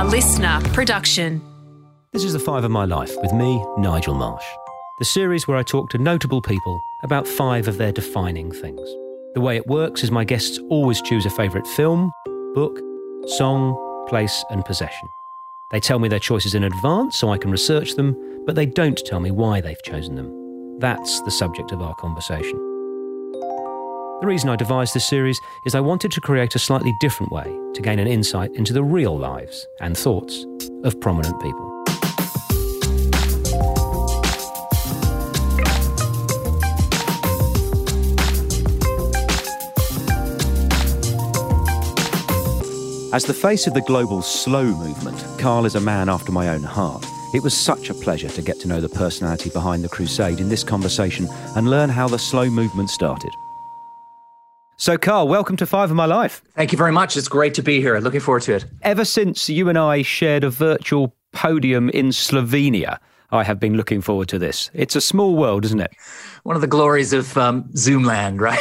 A listener production. This is The Five of My Life with me, Nigel Marsh. The series where I talk to notable people about five of their defining things. The way it works is my guests always choose a favourite film, book, song, place, and possession. They tell me their choices in advance so I can research them, but they don't tell me why they've chosen them. That's the subject of our conversation. The reason I devised this series is I wanted to create a slightly different way to gain an insight into the real lives and thoughts of prominent people. As the face of the global slow movement, Carl is a man after my own heart. It was such a pleasure to get to know the personality behind the crusade in this conversation and learn how the slow movement started. So, Carl, welcome to Five of My Life. Thank you very much. It's great to be here. Looking forward to it. Ever since you and I shared a virtual podium in Slovenia, I have been looking forward to this. It's a small world, isn't it? One of the glories of um, Zoomland, right?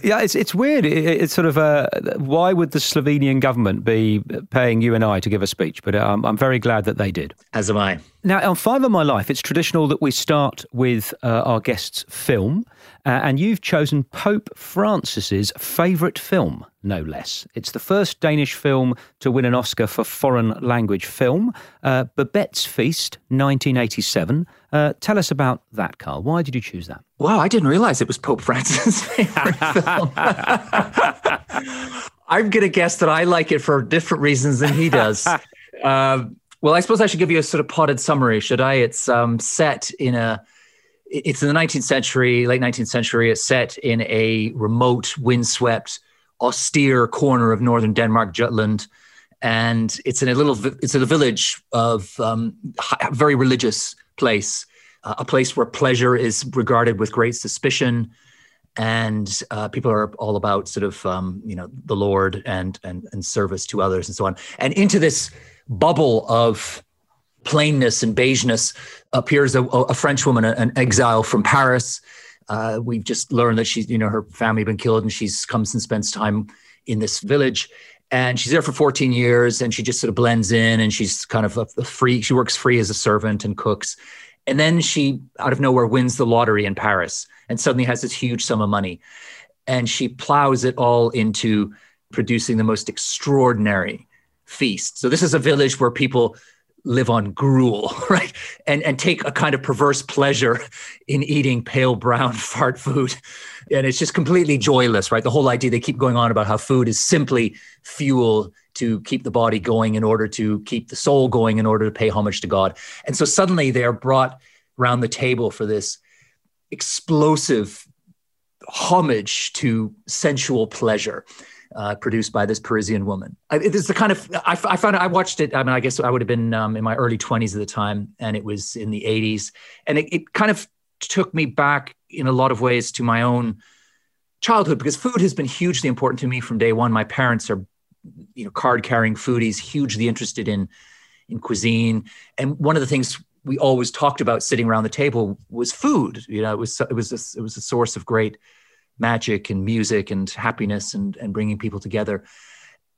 yeah, it's it's weird. It, it's sort of uh, why would the Slovenian government be paying you and I to give a speech? But um, I'm very glad that they did. As am I. Now, on Five of My Life, it's traditional that we start with uh, our guest's film, uh, and you've chosen Pope Francis's favourite film, no less. It's the first Danish film to win an Oscar for foreign language film, uh, Babette's Feast, 1987. Uh, tell us about that, Carl. Why did you choose that? Wow, I didn't realize it was Pope Francis' favorite film. I'm going to guess that I like it for different reasons than he does. Um, well, I suppose I should give you a sort of potted summary, should I? It's um, set in a it's in the 19th century, late 19th century. It's set in a remote, windswept, austere corner of northern Denmark, Jutland, and it's in a little, it's in a village of um, very religious place, uh, a place where pleasure is regarded with great suspicion, and uh, people are all about sort of um, you know the Lord and and and service to others and so on. And into this bubble of plainness and beigeness appears a, a French woman, an exile from Paris. Uh, we've just learned that she's, you know, her family been killed and she's comes and spends time in this village. And she's there for 14 years and she just sort of blends in and she's kind of a, a free, she works free as a servant and cooks. And then she, out of nowhere, wins the lottery in Paris and suddenly has this huge sum of money. And she plows it all into producing the most extraordinary feast. So this is a village where people live on gruel, right? And and take a kind of perverse pleasure in eating pale brown fart food. And it's just completely joyless, right? The whole idea they keep going on about how food is simply fuel to keep the body going in order to keep the soul going in order to pay homage to God. And so suddenly they are brought around the table for this explosive homage to sensual pleasure uh, produced by this Parisian woman. It is the kind of I, I, found I watched it. I mean, I guess I would have been um, in my early twenties at the time, and it was in the '80s, and it, it kind of took me back in a lot of ways to my own childhood because food has been hugely important to me from day one. My parents are, you know, card-carrying foodies, hugely interested in in cuisine, and one of the things we always talked about sitting around the table was food. You know, it was it was a, it was a source of great magic and music and happiness and, and bringing people together.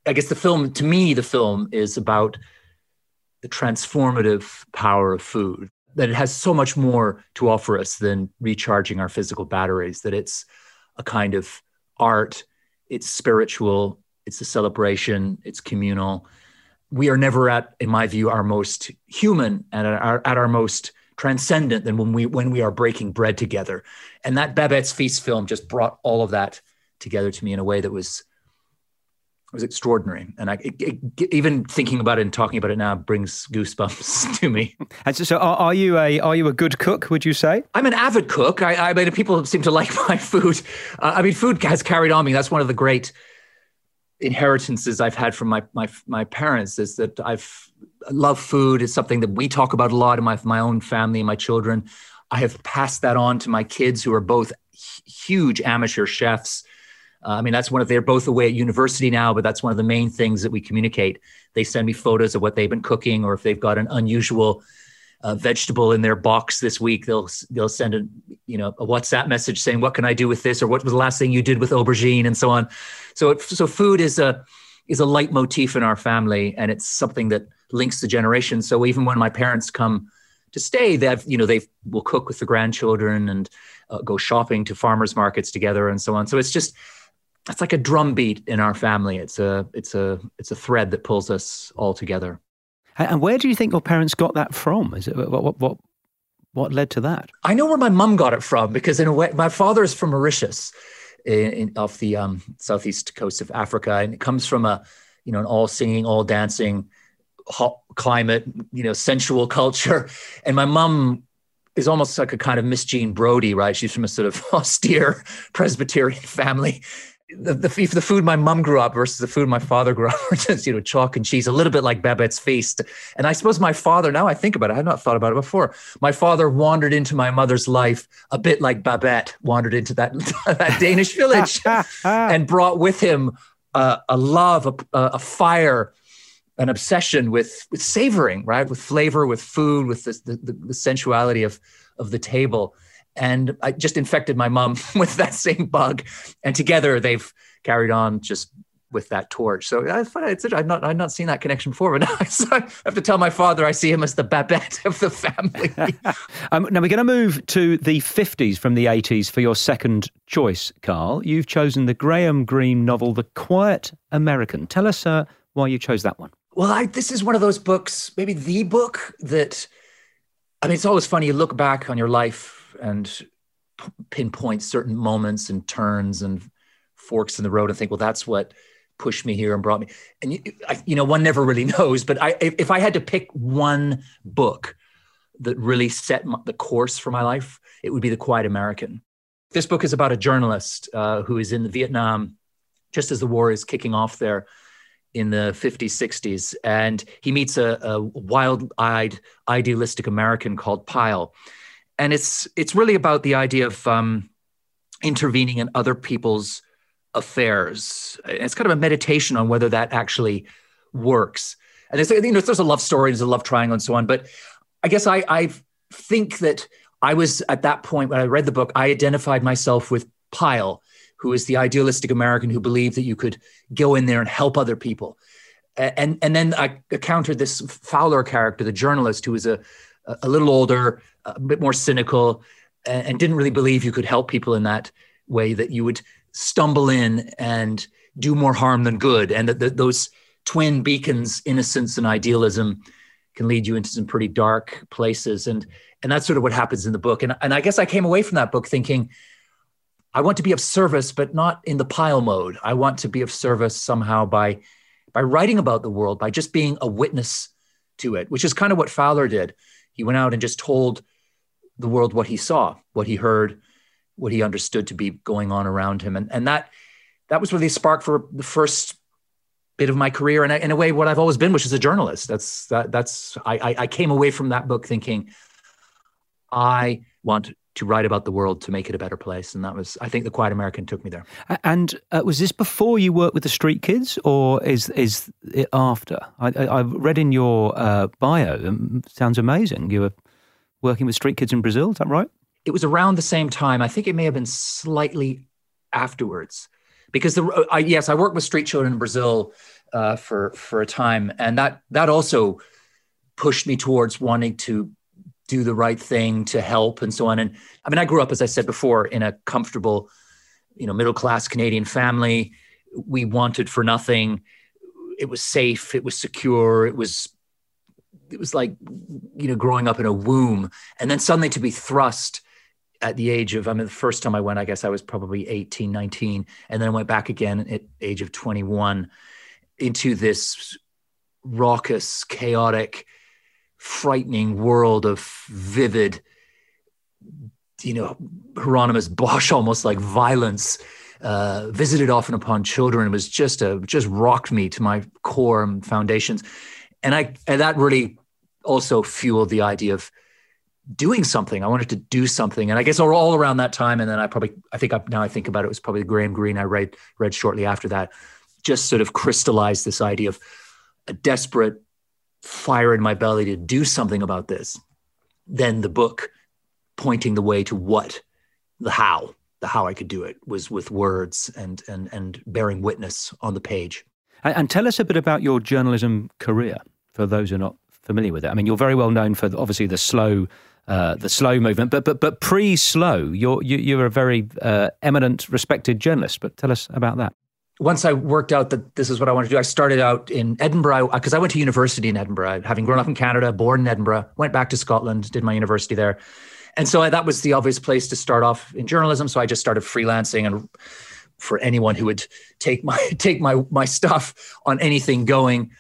I guess the film, to me, the film is about the transformative power of food, that it has so much more to offer us than recharging our physical batteries, that it's a kind of art, it's spiritual, it's a celebration, it's communal. We are never at, in my view, our most human and at our, at our most transcendent than when we when we are breaking bread together. And that Babette's Feast film just brought all of that together to me in a way that was was extraordinary. And I it, it, even thinking about it and talking about it now brings goosebumps to me. And so, so are, are, you a are you a good cook? Would you say? I'm an avid cook. I, I mean, people seem to like my food. Uh, I mean, food has carried on me. That's one of the great inheritances I've had from my my my parents is that I've love food is something that we talk about a lot in my my own family and my children. I have passed that on to my kids who are both huge amateur chefs. Uh, I mean, that's one of they're both away at university now, but that's one of the main things that we communicate. They send me photos of what they've been cooking, or if they've got an unusual uh, vegetable in their box this week, they'll they'll send a you know a WhatsApp message saying, "What can I do with this?" or "What was the last thing you did with aubergine?" and so on. So it, so food is a is a leitmotif in our family, and it's something that links the generations. So even when my parents come to stay, they've you know they will cook with the grandchildren and uh, go shopping to farmers markets together and so on. So it's just it's like a drumbeat in our family. It's a it's a it's a thread that pulls us all together. And where do you think your parents got that from? Is it what what what, what led to that? I know where my mum got it from because in a way, my father is from Mauritius, in, in, off the um, southeast coast of Africa, and it comes from a you know an all singing, all dancing, hot climate, you know, sensual culture. And my mom is almost like a kind of Miss Jean Brodie, right? She's from a sort of austere Presbyterian family the, the, the food my mom grew up versus the food my father grew up, just you know chalk and cheese, a little bit like Babette's feast. And I suppose my father, now I think about it, I had not thought about it before. My father wandered into my mother's life a bit like Babette wandered into that that Danish village, and brought with him uh, a love, a, a, fire, an obsession with with savoring, right, with flavor, with food, with the, the, the sensuality of of the table and I just infected my mom with that same bug, and together they've carried on just with that torch. So I find it's I've not I've not seen that connection before, but now I have to tell my father I see him as the Babette of the family. um, now we're going to move to the 50s from the 80s for your second choice, Carl. You've chosen the Graham Greene novel, The Quiet American. Tell us uh, why you chose that one. Well, I, this is one of those books, maybe the book that. I mean, it's always funny. You look back on your life and p- pinpoint certain moments and turns and forks in the road and think, well, that's what pushed me here and brought me. And you, I, you know, one never really knows. But I, if, I had to pick one book that really set my, the course for my life, it would be The Quiet American. This book is about a journalist uh, who is in Vietnam just as the war is kicking off there in the 50s, 60s. And he meets a, a wild eyed, idealistic American called Pyle and it's it's really about the idea of um, intervening in other people's affairs. It's kind of a meditation on whether that actually works. And there's you know there's a love story, there's a love triangle, and so on. But I guess I I think that I was at that point when I read the book, I identified myself with Pyle, who is the idealistic American who believed that you could go in there and help other people. And and then I encountered this Fowler character, the journalist, who was a a little older, a bit more cynical, and, didn't really believe you could help people in that way, that you would stumble in and do more harm than good. And that, that those twin beacons, innocence and idealism, can lead you into some pretty dark places. And, and that's sort of what happens in the book. And, and I guess I came away from that book thinking, I want to be of service, but not in the Pyle mode. I want to be of service somehow by, by writing about the world, by just being a witness to it, which is kind of what Fowler did. He went out and just told the world what he saw, what he heard, what he understood to be going on around him. And, and that, that was really a spark for the first bit of my career. And in a way, what I've always been, which is a journalist. That's, that, that's, I, I came away from that book thinking, I want to write about the world to make it a better place. And that was, I think, the Quiet American took me there. And uh, was this before you worked with the Street Kids, or is is it after? I, I, I read in your uh, bio. Um, sounds amazing. You were working with Street Kids in Brazil. Is that right? It was around the same time. I think it may have been slightly afterwards, because the uh, I, yes, I worked with street children in Brazil uh, for for a time, and that that also pushed me towards wanting to do the right thing to help and so on. And I mean, I grew up, as I said before, in a comfortable, you know, middle class Canadian family. We wanted for nothing. It was safe. It was secure. It was, it was like, you know, growing up in a womb, and then suddenly to be thrust at the age of, I mean, the first time I went, I guess I was probably 18, 19, and then I went back again at age of 21 into this raucous, chaotic, frightening world of vivid, you know, Hieronymus Bosch almost like violence. Uh, visited often upon children. It was just a just rocked me to my core and foundations, and I and that really also fueled the idea of doing something. I wanted to do something, and I guess all around that time, and then I probably I think I, now I think about it, it was probably Graham Greene I read read shortly after that, just sort of crystallized this idea of a desperate fire in my belly to do something about this then the book pointing the way to what the how the how i could do it was with words and and and bearing witness on the page and, and tell us a bit about your journalism career for those who are not familiar with it? I mean, you're very well known for obviously the slow. Uh, the slow movement, but but but pre-slow, you're you, you're a very uh, eminent, respected journalist. But tell us about that once I worked out that this is what I wanted to do, I started out in Edinburgh because I went to university in Edinburgh. Having grown up in Canada, born in Edinburgh, went back to Scotland, did my university there. And so I, that was the obvious place to start off in journalism. So I just started freelancing and for anyone who would take my take my my stuff on anything going.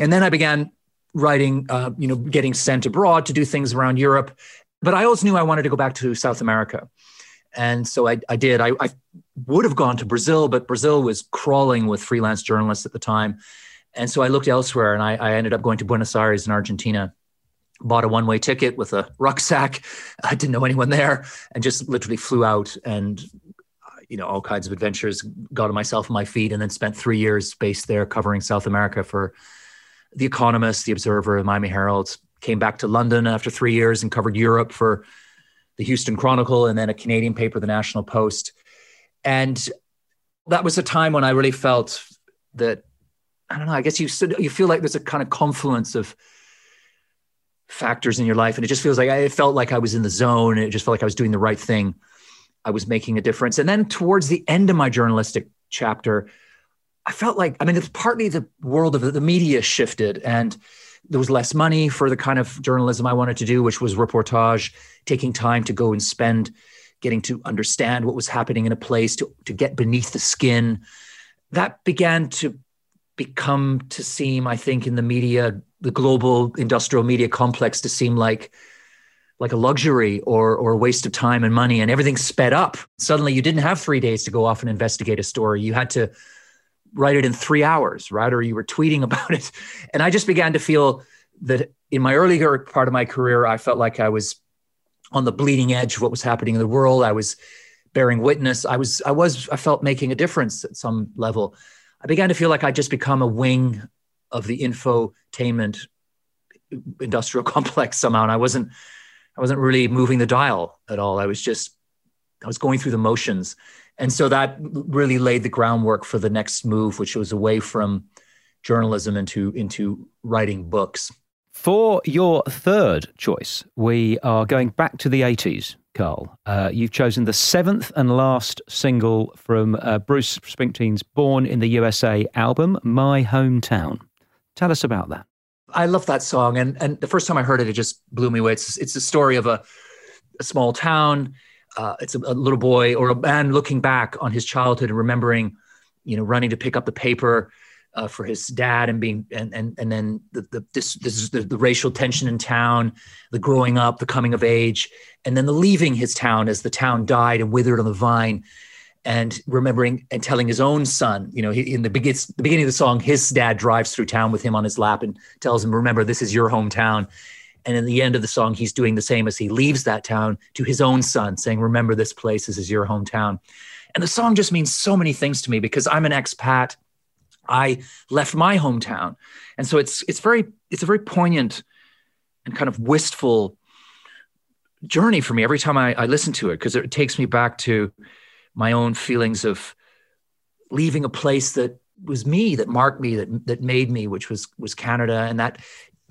And then I began writing, uh, you know, getting sent abroad to do things around Europe. But I always knew I wanted to go back to South America. And so I, I did. I, I would have gone to Brazil, but Brazil was crawling with freelance journalists at the time. And so I looked elsewhere and I, I ended up going to Buenos Aires in Argentina, bought a one way ticket with a rucksack. I didn't know anyone there and just literally flew out and, you know, all kinds of adventures, got myself on my feet, and then spent three years based there covering South America for The Economist, The Observer, the Miami Herald. Came back to London after three years and covered Europe for the Houston Chronicle and then a Canadian paper, the National Post. And that was a time when I really felt that I don't know. I guess you you feel like there's a kind of confluence of factors in your life, and it just feels like I, it felt like I was in the zone. It just felt like I was doing the right thing. I was making a difference. And then towards the end of my journalistic chapter, I felt like I mean, it's partly the world of the media shifted, and there was less money for the kind of journalism I wanted to do, which was reportage, taking time to go and spend getting to understand what was happening in a place, to, to get beneath the skin. That began to become to seem, I think, in the media, the global industrial media complex, to seem like like a luxury or or a waste of time and money, and everything sped up. Suddenly, you didn't have three days to go off and investigate a story. You had to write it in three hours, right? Or you were tweeting about it, and I just began to feel that in my earlier part of my career, I felt like I was on the bleeding edge of what was happening in the world. I was bearing witness. I was, I was, I felt making a difference at some level. I began to feel like I'd just become a wing of the infotainment industrial complex somehow. And I wasn't, I wasn't really moving the dial at all. I was just, I was going through the motions. And so that really laid the groundwork for the next move, which was away from journalism into, into writing books. For your third choice, we are going back to the 80s, Carl. Uh, you've chosen the seventh and last single from uh, Bruce Springsteen's Born in the USA album, My Hometown. Tell us about that. I love that song. And, and the first time I heard it, it just blew me away. It's, it's a story of a, a small town. Uh, it's a, a little boy or a man looking back on his childhood and remembering, you know, running to pick up the paper uh, for his dad and being and and and then the the this this is the, the racial tension in town, the growing up, the coming of age, and then the leaving his town as the town died and withered on the vine, and remembering and telling his own son, you know, he, in the beginning the beginning of the song, his dad drives through town with him on his lap and tells him, "Remember, this is your hometown." And in the end of the song, he's doing the same as he leaves that town to his own son, saying, Remember, this place this is your hometown. And the song just means so many things to me because I'm an expat. I left my hometown. And so it's it's very it's a very poignant and kind of wistful journey for me every time I, I listen to it because it takes me back to my own feelings of leaving a place that was me that marked me that that made me which was was Canada and that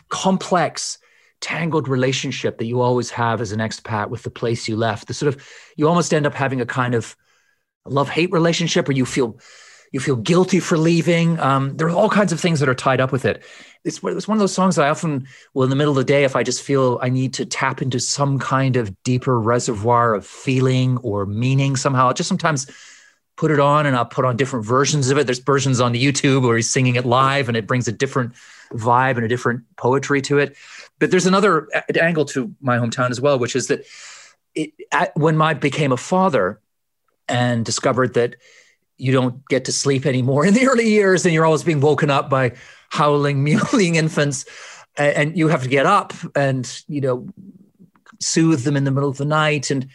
complex tangled relationship that you always have as an expat with the place you left the sort of you almost end up having a kind of love hate relationship where you feel you feel guilty for leaving. Um, there are all kinds of things that are tied up with it. It's, it's one of those songs that I often will, in the middle of the day, if I just feel I need to tap into some kind of deeper reservoir of feeling or meaning somehow, I'll just sometimes put it on and I'll put on different versions of it. There's versions on the YouTube where he's singing it live and it brings a different vibe and a different poetry to it. But there's another angle to my hometown as well, which is that it, when I became a father and discovered that you don't get to sleep anymore in the early years and you're always being woken up by howling mewling infants and you have to get up and you know soothe them in the middle of the night. And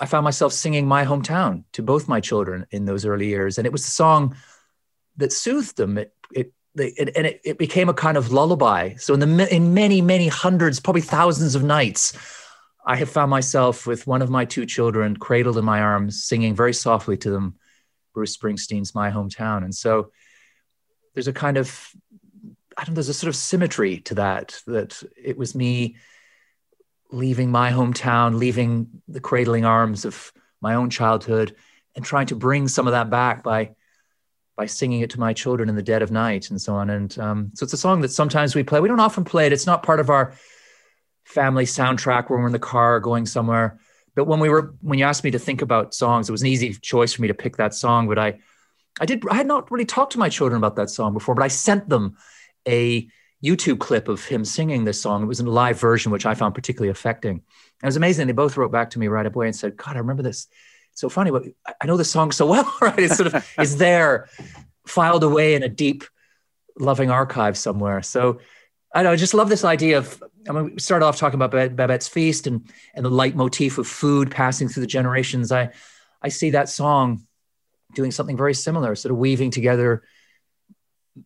i found myself singing my hometown to both my children in those early years. And it was the song that soothed them. It, it, it and it, it became a kind of lullaby. So in the in many many hundreds probably thousands of nights i have found myself with one of my two children cradled in my arms singing very softly to them Bruce Springsteen's My Hometown. And so there's a kind of I don't know, there's a sort of symmetry to that, that it was me leaving my hometown, leaving the cradling arms of my own childhood, and trying to bring some of that back by by singing it to my children in the dead of night and so on. And um, so it's a song that sometimes we play. We don't often play it. It's not part of our family soundtrack when we're in the car going somewhere. But when we were when you asked me to think about songs, it was an easy choice for me to pick that song. But I I did I had not really talked to my children about that song before, but I sent them a YouTube clip of him singing this song. It was in a live version, which I found particularly affecting. And it was amazing. They both wrote back to me right away and said, God, I remember this. It's so funny, but I know this song so well, right? It's sort of is there filed away in a deep, loving archive somewhere. So I know, I just love this idea of, I mean, we started off talking about Babette's Feast and, and the leitmotif of food passing through the generations. I, I see that song doing something very similar, sort of weaving together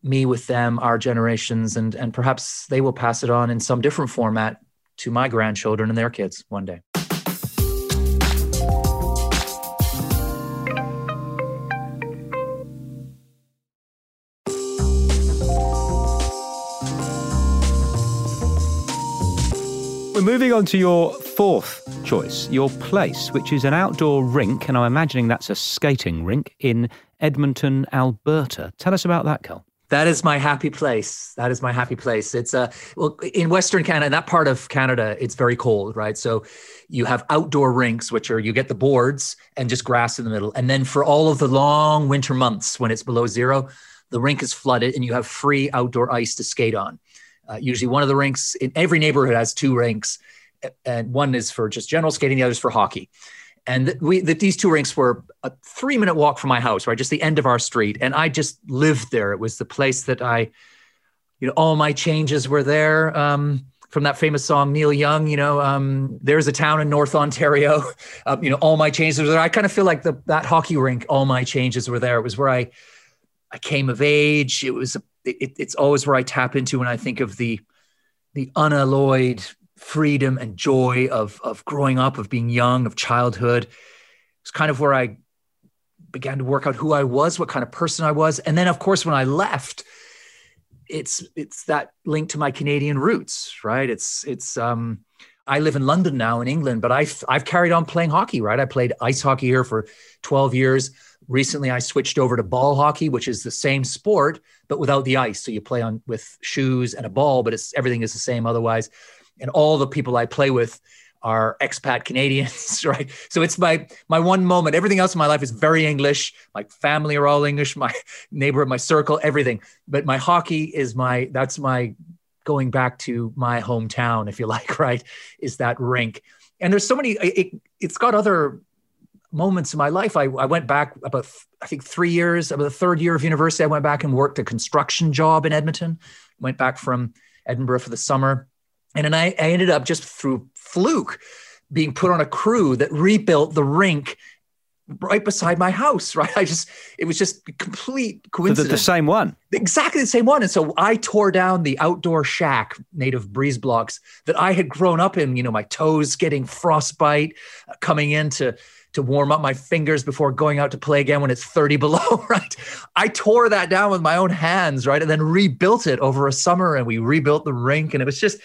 me with them, our generations, and and perhaps they will pass it on in some different format to my grandchildren and their kids one day. We're moving on to your fourth choice, your place, which is an outdoor rink, and I'm imagining that's a skating rink in Edmonton, Alberta. Tell us about that, Carl. That is my happy place. That is my happy place. It's a uh, well in Western Canada, that part of Canada, it's very cold, right? So you have outdoor rinks, which are you get the boards and just grass in the middle, and then for all of the long winter months when it's below zero, the rink is flooded and you have free outdoor ice to skate on. Uh, usually, one of the rinks in every neighborhood has two rinks, and one is for just general skating, the other is for hockey. And we that these two rinks were a three minute walk from my house right just the end of our street and i just lived there. It was the place that i you know all my changes were there um, from that famous song neil young you know um, there's a town in north ontario um, you know all my changes were there. I kind of feel like the that hockey rink all my changes were there. It was where i i came of age. It was it, it's always where i tap into when i think of the the unalloyed freedom and joy of, of growing up, of being young, of childhood. It's kind of where I began to work out who I was, what kind of person I was. And then, of course, when I left, it's it's that link to my Canadian roots, right? It's it's um I live in London now in England, but I've I've carried on playing hockey, right? I played ice hockey here for 12 years. Recently I switched over to ball hockey, which is the same sport, but without the ice. So you play on with shoes and a ball, but it's everything is the same otherwise and all the people I play with are expat Canadians, right? So it's my my one moment. Everything else in my life is very English. My family are all English. My neighbor, my circle, everything. But my hockey is my that's my going back to my hometown, if you like, right? Is that rink? And there's so many. It, it's got other moments in my life. I, I went back about I think three years, about the third year of university. I went back and worked a construction job in Edmonton. Went back from Edinburgh for the summer and then I, I ended up just through fluke being put on a crew that rebuilt the rink right beside my house, right? I just, it was just complete coincidence. The, the, same one. Exactly the same one. And so I tore down the outdoor shack made of breeze blocks that I had grown up in, you know, my toes getting frostbite, uh, coming in to, warm up my fingers before going out to play again when it's 30 below, right? I tore that down with my own hands, right? And then rebuilt it over a summer and we rebuilt the rink. And it was just,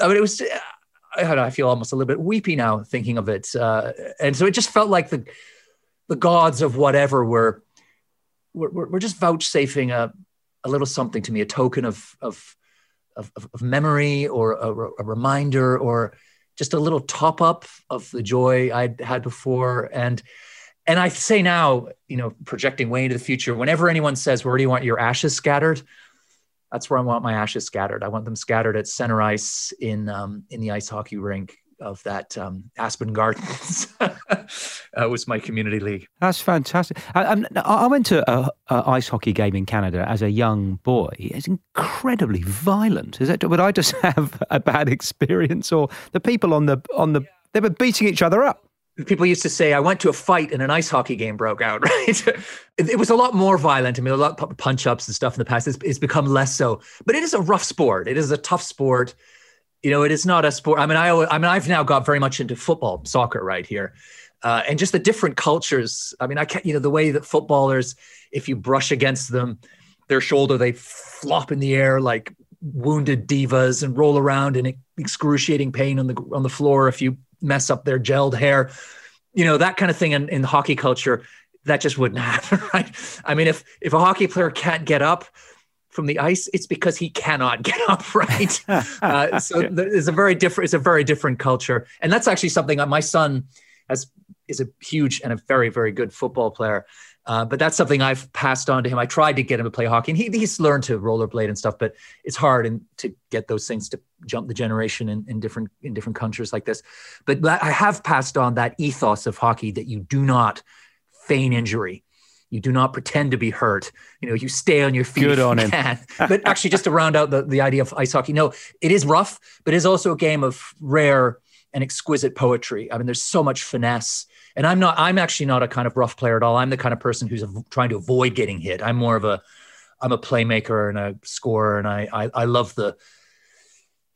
I mean, it was. I, don't know, I feel almost a little bit weepy now thinking of it, uh, and so it just felt like the the gods of whatever were were, were just vouchsafing a a little something to me, a token of of of, of memory or a, a, reminder or just a little top up of the joy I'd had before. And and I say now, you know, projecting way into the future, whenever anyone says, "Where do you want your ashes scattered?" that's where I want my ashes scattered. I want them scattered at center ice in um, in the ice hockey rink of that um, Aspen Gardens. uh, was my community league. That's fantastic. I, I went to a, a, ice hockey game in Canada as a young boy. It's incredibly violent. Is it? Would I just have a bad experience, or the people on the on the they were beating each other up? people used to say I went to a fight and an ice hockey game broke out. Right? it, it, was a lot more violent. I mean, a lot of punch ups and stuff in the past. It's, it's, become less so, but it is a rough sport. It is a tough sport. You know, it is not a sport. I mean, I, I mean, I've now got very much into football, soccer, right here, uh, and just the different cultures. I mean, I can't. You know, the way that footballers, if you brush against them, their shoulder, they flop in the air like wounded divas and roll around in excruciating pain on the on the floor if you mess up their gelled hair. You know, that kind of thing in, in hockey culture, that just wouldn't happen, right? I mean, if if a hockey player can't get up from the ice, it's because he cannot get up, right? uh, so it's a very different, it's a very different culture, and that's actually something that my son has is a huge and a very very good football player. Uh, but that's something I've passed on to him. I tried to get him to play hockey, and he, he's learned to rollerblade and stuff. But it's hard and to get those things to jump the generation in, in different in different countries like this. But I have passed on that ethos of hockey that you do not feign injury. You do not pretend to be hurt. You know, you stay on your feet. Good on him. but actually, just to round out the, the idea of ice hockey, no, it is rough, but it is also a game of rare and exquisite poetry. I mean, there's so much finesse. And I'm not, I'm actually not a kind of rough player at all. I'm the kind of person who's trying to avoid getting hit. I'm more of a, I'm a playmaker and a scorer. And I, I, I love the,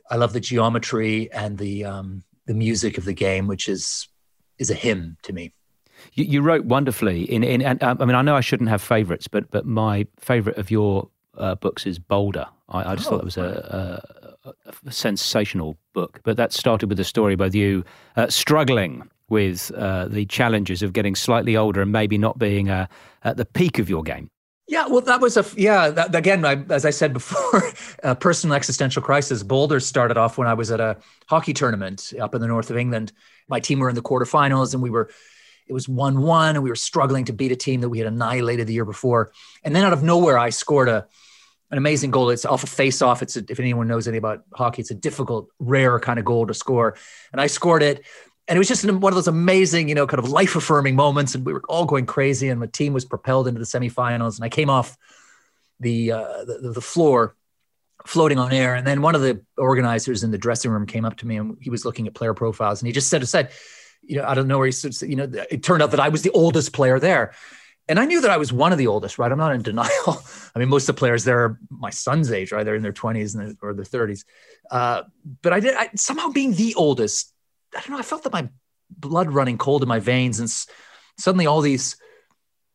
I love the geometry and the, um, the music of the game, which is, is a hymn to me. You, you wrote wonderfully in, in and um, I mean I know I shouldn't have favourites, but but my favourite of your uh, books is Bolder. I, I just oh, thought it was a, a, a, sensational book. But that started with a story about you uh, struggling with uh, the challenges of getting slightly older and maybe not being uh, at the peak of your game. Yeah, well, that was a yeah. That, again, I, as I said before, a personal existential crisis. Bolder started off when I was at a hockey tournament up in the north of England. My team were in the quarterfinals, and we were it was 1 1, and we were struggling to beat a team that we had annihilated the year before. And then out of nowhere, I scored a, an amazing goal. It's off a face off. It's a, if anyone knows anything about hockey, it's a difficult, rare kind of goal to score. And I scored it. And it was just one of those amazing, you know, kind of life affirming moments. And we were all going crazy. And my team was propelled into the semifinals. And I came off the, uh, the, the floor floating on air. And then one of the organizers in the dressing room came up to me and he was looking at player profiles. And he just said, said, you know, I don't know where he sits. You know, it turned out that I was the oldest player there. And I knew that I was one of the oldest, right? I'm not in denial. I mean, most of the players there are my son's age, right? They're in their 20s and or their 30s. Uh, but I did I, somehow being the oldest. I don't know. I felt that my blood running cold in my veins, and s- suddenly all these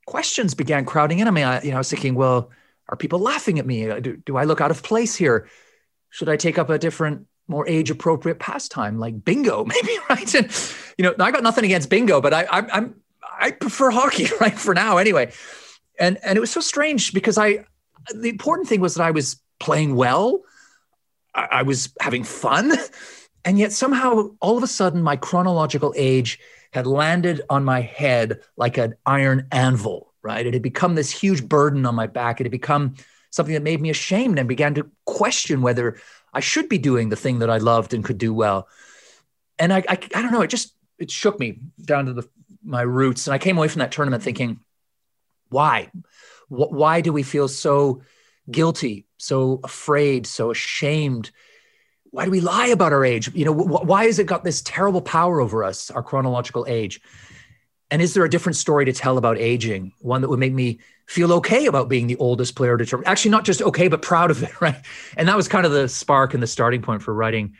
questions began crowding in on me. I, you know, I was thinking, well, are people laughing at me? Do, do I look out of place here? Should I take up a different more age appropriate pastime like bingo maybe right? And you know i got nothing against bingo but i, I i'm i prefer hockey right for now anyway. And and it was so strange because i the important thing was that i was playing well. I, I was having fun. And yet somehow all of a sudden my chronological age had landed on my head like an iron anvil right? It had become this huge burden on my back. It had become something that made me ashamed and began to question whether I should be doing the thing that I loved and could do well. And I, I, I don't know, it just, it shook me down to the, my roots. And I came away from that tournament thinking, why? Why do we feel so guilty, so afraid, so ashamed? Why do we lie about our age? You know, why has it got this terrible power over us, our chronological age? And is there a different story to tell about aging? One that would make me feel okay about being the oldest player to. Actually, not just okay, but proud of it, right? And that was kind of the spark and the starting point for writing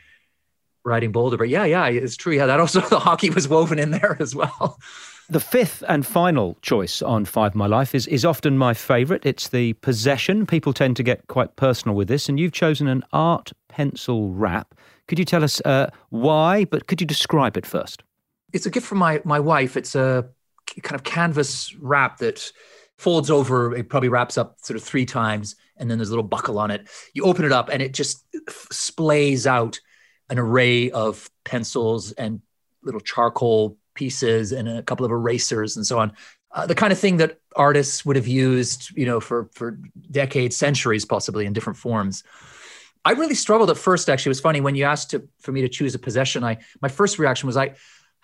writing Bolder. But yeah, yeah, it's true. Yeah, that also the hockey was woven in there as well. The fifth and final choice on Five My Life is, is often my favourite. It's the possession. People tend to get quite personal with this, and you've chosen an art pencil wrap. Could you tell us uh, why, but could you describe it first? It's a gift from my, my wife. It's a kind of canvas wrap that folds over. It probably wraps up sort of three times, and then there's a little buckle on it. You open it up, and it just splays out an array of pencils and little charcoal pieces and a couple of erasers and so on. Uh, the kind of thing that artists would have used, you know, for for decades, centuries, possibly in different forms. I really struggled at first. Actually, it was funny when you asked to, for me to choose a possession. I my first reaction was, I,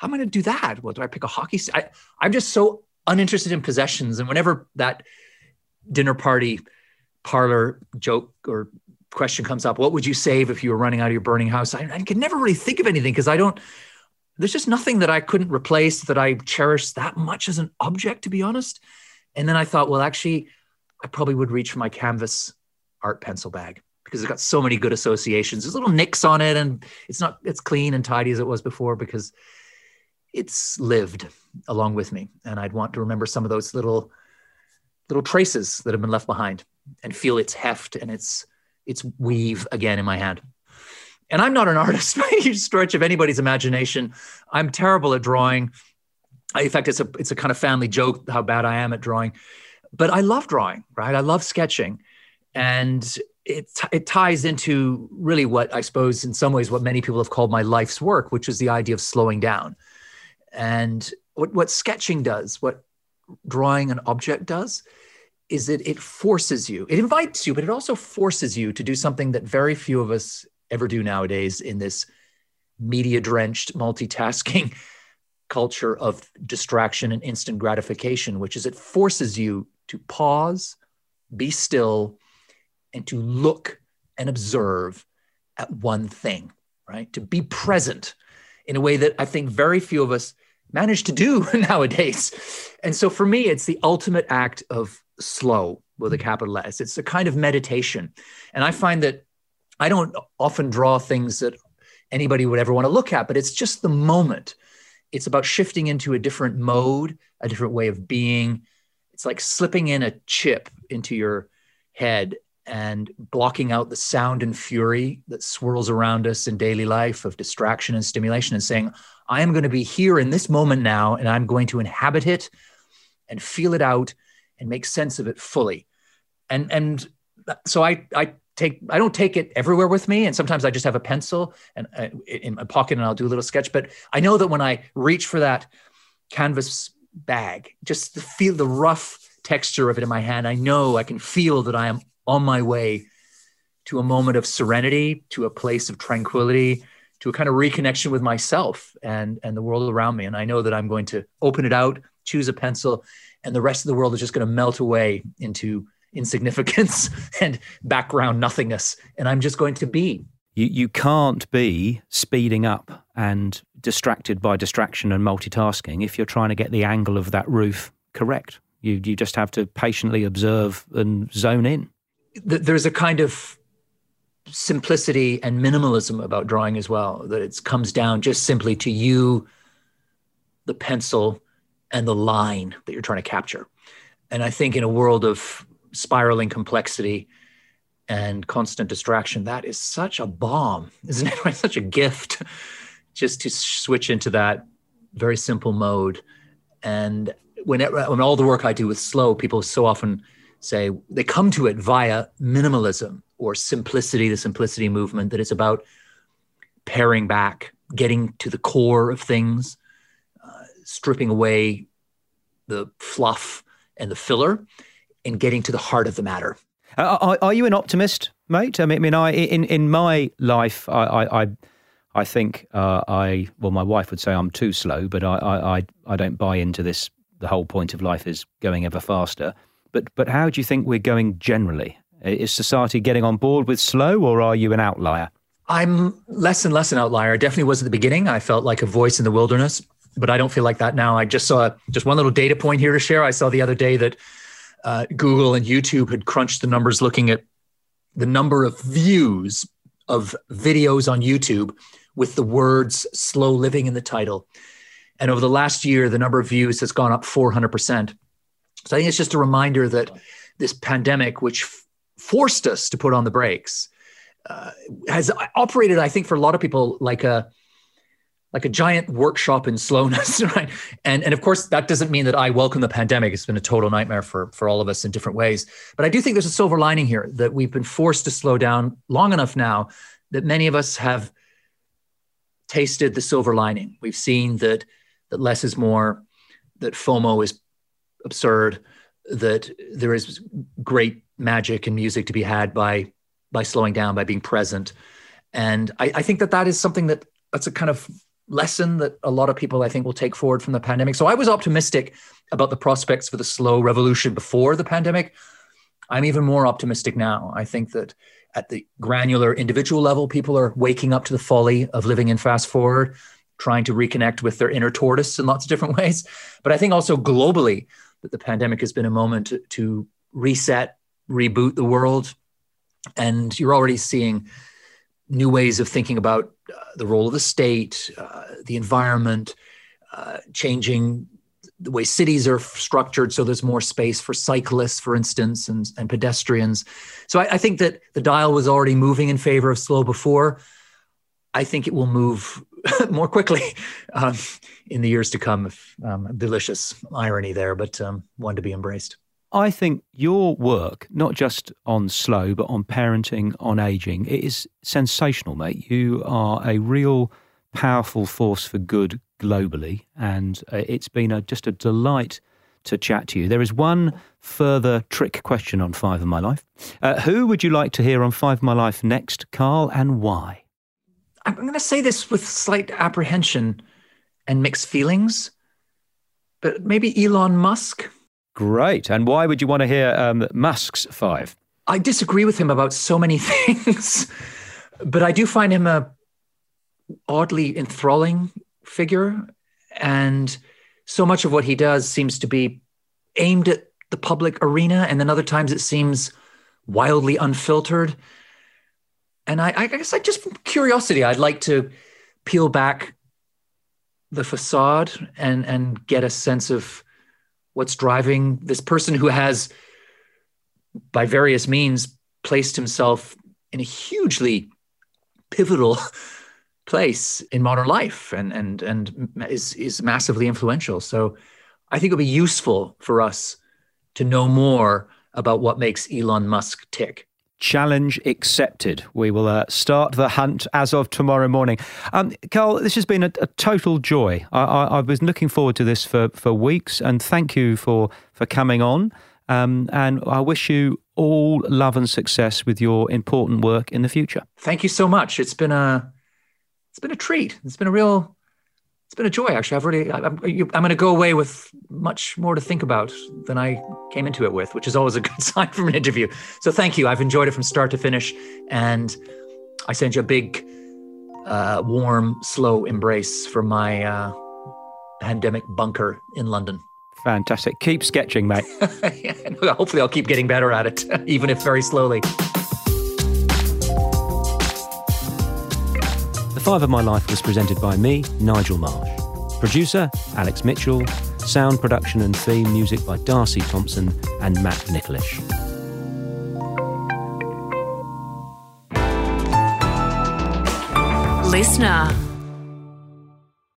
how am I going to do that? Well, do I pick a hockey? St- I, I'm just so uninterested in possessions. And whenever that dinner party parlor joke or question comes up, what would you save if you were running out of your burning house? I, I could never really think of anything because I don't, there's just nothing that I couldn't replace that I cherish that much as an object, to be honest. And then I thought, well, actually, I probably would reach for my canvas art pencil bag because it's got so many good associations. There's little nicks on it, and it's not it's clean and tidy as it was before because it's lived along with me and i'd want to remember some of those little little traces that have been left behind and feel its heft and its its weave again in my hand. And I'm not an artist by a huge stretch of anybody's imagination. I'm terrible at drawing. In fact, it's a it's a kind of family joke how bad I am at drawing. But I love drawing, right? I love sketching, and it it ties into really what I suppose in some ways what many people have called my life's work, which is the idea of slowing down. And what what sketching does, what drawing an object does, is that it forces you, it invites you, but it also forces you to do something that very few of us ever do nowadays in this media drenched multitasking culture of distraction and instant gratification, which is it forces you to pause, be still, and to look and observe at one thing, right? To be present in a way that I think very few of us manage to do nowadays. And so for me, it's the ultimate act of slow with a mm-hmm. capital S. It's a kind of meditation. And I find that I don't often draw things that anybody would ever want to look at, but it's just the moment. It's about shifting into a different mode, a different way of being. It's like slipping in a chip into your head and blocking out the sound and fury that swirls around us in daily life of distraction and stimulation and saying, I am going to be here in this moment now, and I'm going to inhabit it and feel it out and make sense of it fully. And and so I I take I don't take it everywhere with me, and sometimes I just have a pencil and uh, in my pocket, and I'll do a little sketch. But I know that when I reach for that canvas bag, just the feel the rough texture of it in my hand, I know I can feel that I am on my way to a moment of serenity, to a place of tranquility, to a kind of reconnection with myself and and the world around me. And I know that I'm going to open it out, choose a pencil, and the rest of the world is just going to melt away into insignificance and background nothingness. And I'm just going to be. You you can't be speeding up and distracted by distraction and multitasking if you're trying to get the angle of that roof correct. You you just have to patiently observe and zone in. There's a kind of simplicity and minimalism about drawing as well that it comes down just simply to you the pencil and the line that you're trying to capture. And i think in a world of spiraling complexity and constant distraction that is such a bomb isn't it? Such a gift just to switch into that very simple mode. And when, it, when all the work i do with slow people so often say they come to it via minimalism or simplicity, the simplicity movement, that it's about paring back, getting to the core of things, uh, stripping away the fluff and the filler, and getting to the heart of the matter. Uh, are, are, you an optimist, mate? I mean, I, in in my life, I I, I think uh, I well, my wife would say I'm too slow, but I, I I don't buy into this. The whole point of life is going ever faster. But but how do you think we're going generally? Is society getting on board with slow, or are you an outlier? I'm less and less an outlier. I definitely was at the beginning. I felt like a voice in the wilderness, but I don't feel like that now. I just saw just one little data point here to share. I saw the other day that uh, Google and YouTube had crunched the numbers looking at the number of views of videos on YouTube with the words slow living in the title. And over the last year, the number of views has gone up 400%. So I think it's just a reminder that this pandemic, which f- forced us to put on the brakes, uh, has operated, I think, for a lot of people like a like a giant workshop in slowness, right? And and of course, that doesn't mean that I welcome the pandemic. It's been a total nightmare for for all of us in different ways. But I do think there's a silver lining here that we've been forced to slow down long enough now that many of us have tasted the silver lining. We've seen that that less is more, that FOMO is absurd that there is great magic and music to be had by by slowing down by being present. And I, I, think that that is something that that's a kind of lesson that a lot of people i think will take forward from the pandemic. So i was optimistic about the prospects for the slow revolution before the pandemic. I'm even more optimistic now. I think that at the granular individual level people are waking up to the folly of living in fast forward trying to reconnect with their inner tortoise in lots of different ways. But i think also globally that the pandemic has been a moment to, reset, reboot the world. And you're already seeing new ways of thinking about uh, the role of the state, uh, the environment, uh, changing the way cities are structured, so there's more space for cyclists, for instance, and, and pedestrians. So I, I think that the dial was already moving in favor of slow before. I think it will move more quickly um, in the years to come. If, um, delicious irony there, but um, one to be embraced. I think your work, not just on slow, but on parenting, on aging, it is sensational, mate. You are a real powerful force for good globally, and uh, it's been a, just a delight to chat to you. There is one further trick question on Five of My Life. Uh, who would you like to hear on Five of My Life next, Carl, and why? I'm going to say this with slight apprehension and mixed feelings, but maybe Elon Musk. Great. And why would you want to hear um, Musk's five? I disagree with him about so many things, but I do find him a oddly enthralling figure. And so much of what he does seems to be aimed at the public arena. And then other times it seems wildly unfiltered. And I, I guess I just from curiosity, I'd like to peel back the facade and and get a sense of what's driving this person who has by various means placed himself in a hugely pivotal place in modern life and and and is is massively influential. So I think it'll be useful for us to know more about what makes Elon Musk tick. Challenge accepted. We will uh, start the hunt as of tomorrow morning. Um, Carl, this has been a, a total joy. I, I, I, was looking forward to this for, for weeks, and thank you for, for coming on. Um, and I wish you all love and success with your important work in the future. Thank you so much. It's been a it's been a treat. It's been a real it's been a joy actually. I've really I'm, I'm going to go away with much more to think about than I came into it with, which is always a good sign from an interview. So thank you. I've enjoyed it from start to finish, and I send you a big, uh, warm, slow embrace from my uh, pandemic bunker in London. Fantastic. Keep sketching, mate. Hopefully, I'll keep getting better at it, even if very slowly. The Five of My Life was presented by me, Nigel Marsh. Producer, Alex Mitchell. Sound production and theme music by Darcy Thompson and Matt Nicholish. Listener.